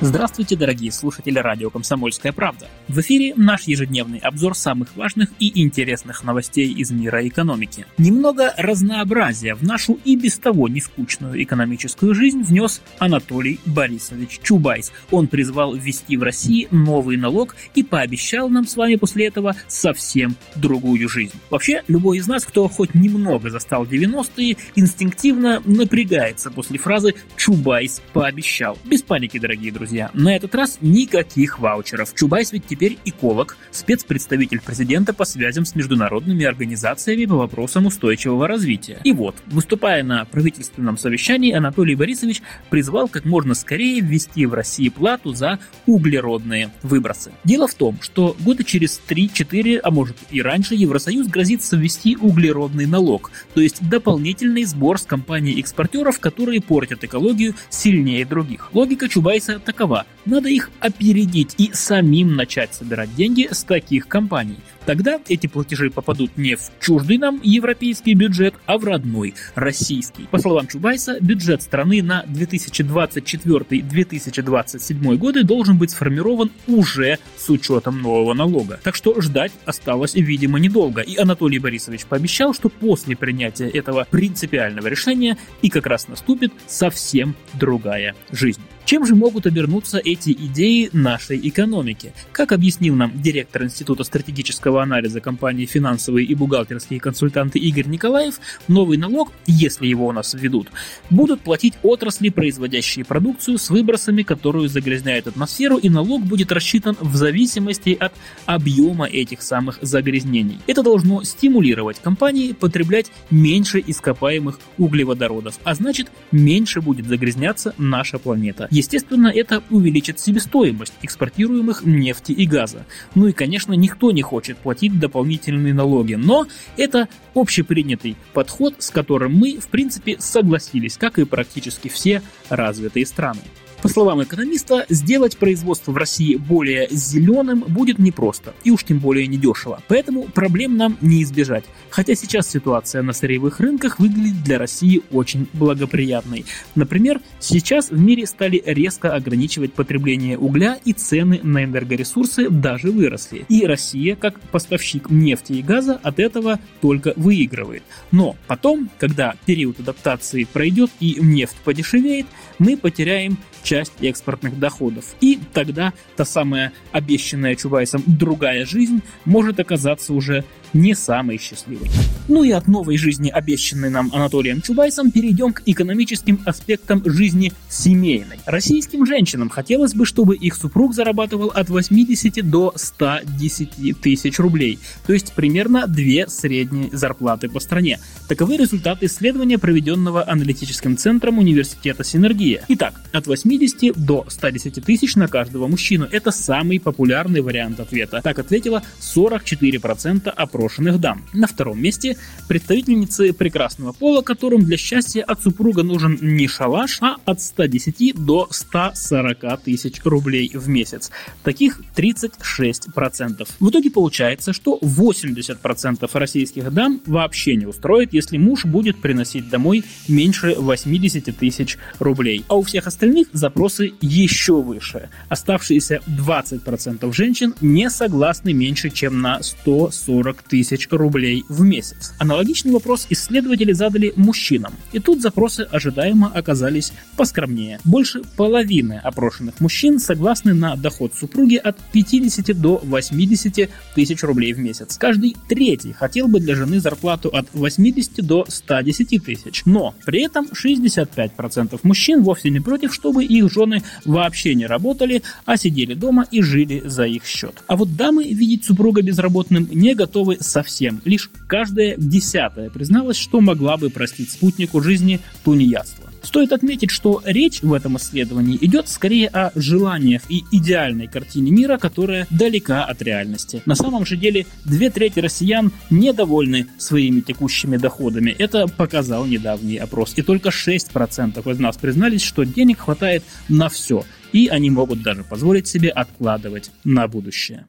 Здравствуйте, дорогие слушатели радио «Комсомольская правда». В эфире наш ежедневный обзор самых важных и интересных новостей из мира экономики. Немного разнообразия в нашу и без того нескучную экономическую жизнь внес Анатолий Борисович Чубайс. Он призвал ввести в России новый налог и пообещал нам с вами после этого совсем другую жизнь. Вообще, любой из нас, кто хоть немного застал 90-е, инстинктивно напрягается после фразы «Чубайс пообещал». Без паники, дорогие друзья друзья. На этот раз никаких ваучеров. Чубайс ведь теперь эколог, спецпредставитель президента по связям с международными организациями по вопросам устойчивого развития. И вот, выступая на правительственном совещании, Анатолий Борисович призвал как можно скорее ввести в России плату за углеродные выбросы. Дело в том, что года через 3-4, а может и раньше, Евросоюз грозится ввести углеродный налог, то есть дополнительный сбор с компаний-экспортеров, которые портят экологию сильнее других. Логика Чубайса так такова. Надо их опередить и самим начать собирать деньги с таких компаний. Тогда эти платежи попадут не в чуждый нам европейский бюджет, а в родной, российский. По словам Чубайса, бюджет страны на 2024-2027 годы должен быть сформирован уже с учетом нового налога. Так что ждать осталось, видимо, недолго. И Анатолий Борисович пообещал, что после принятия этого принципиального решения и как раз наступит совсем другая жизнь. Чем же могут обернуться эти идеи нашей экономики? Как объяснил нам директор Института стратегического анализа компании «Финансовые и бухгалтерские консультанты» Игорь Николаев, новый налог, если его у нас введут, будут платить отрасли, производящие продукцию с выбросами, которую загрязняют атмосферу, и налог будет рассчитан в зависимости от объема этих самых загрязнений. Это должно стимулировать компании потреблять меньше ископаемых углеводородов, а значит меньше будет загрязняться наша планета. Естественно, это увеличит себестоимость экспортируемых нефти и газа. Ну и, конечно, никто не хочет платить дополнительные налоги, но это общепринятый подход, с которым мы, в принципе, согласились, как и практически все развитые страны. По словам экономиста, сделать производство в России более зеленым будет непросто, и уж тем более недешево. Поэтому проблем нам не избежать. Хотя сейчас ситуация на сырьевых рынках выглядит для России очень благоприятной. Например, сейчас в мире стали резко ограничивать потребление угля и цены на энергоресурсы даже выросли. И Россия, как поставщик нефти и газа, от этого только выигрывает. Но потом, когда период адаптации пройдет и нефть подешевеет, мы потеряем часть экспортных доходов. И тогда та самая обещанная Чубайсом другая жизнь может оказаться уже не самой счастливой. Ну и от новой жизни, обещанной нам Анатолием Чубайсом, перейдем к экономическим аспектам жизни семейной. Российским женщинам хотелось бы, чтобы их супруг зарабатывал от 80 до 110 тысяч рублей, то есть примерно две средние зарплаты по стране. Таковы результаты исследования, проведенного аналитическим центром университета Синергия. Итак, от 80 до 110 тысяч на каждого мужчину. Это самый популярный вариант ответа. Так ответила 44% опрошенных дам. На втором месте представительницы прекрасного пола, которым для счастья от супруга нужен не шалаш, а от 110 до 140 тысяч рублей в месяц. Таких 36%. В итоге получается, что 80% российских дам вообще не устроит, если муж будет приносить домой меньше 80 тысяч рублей. А у всех остальных запросы еще выше. Оставшиеся 20% женщин не согласны меньше, чем на 140 тысяч рублей в месяц. Аналогичный вопрос исследователи задали мужчинам. И тут запросы ожидаемо оказались поскромнее. Больше половины опрошенных мужчин согласны на доход супруги от 50 до 80 тысяч рублей в месяц. Каждый третий хотел бы для жены зарплату от 80 до 110 тысяч. Но при этом 65% мужчин вовсе не против, чтобы их жены вообще не работали, а сидели дома и жили за их счет. А вот дамы видеть супруга безработным не готовы совсем. Лишь каждая десятая призналась, что могла бы простить спутнику жизни тунеядство. Стоит отметить, что речь в этом исследовании идет скорее о желаниях и идеальной картине мира, которая далека от реальности. На самом же деле две трети россиян недовольны своими текущими доходами. Это показал недавний опрос. И только 6% из нас признались, что денег хватает на все. И они могут даже позволить себе откладывать на будущее.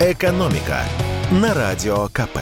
Экономика на радио КП.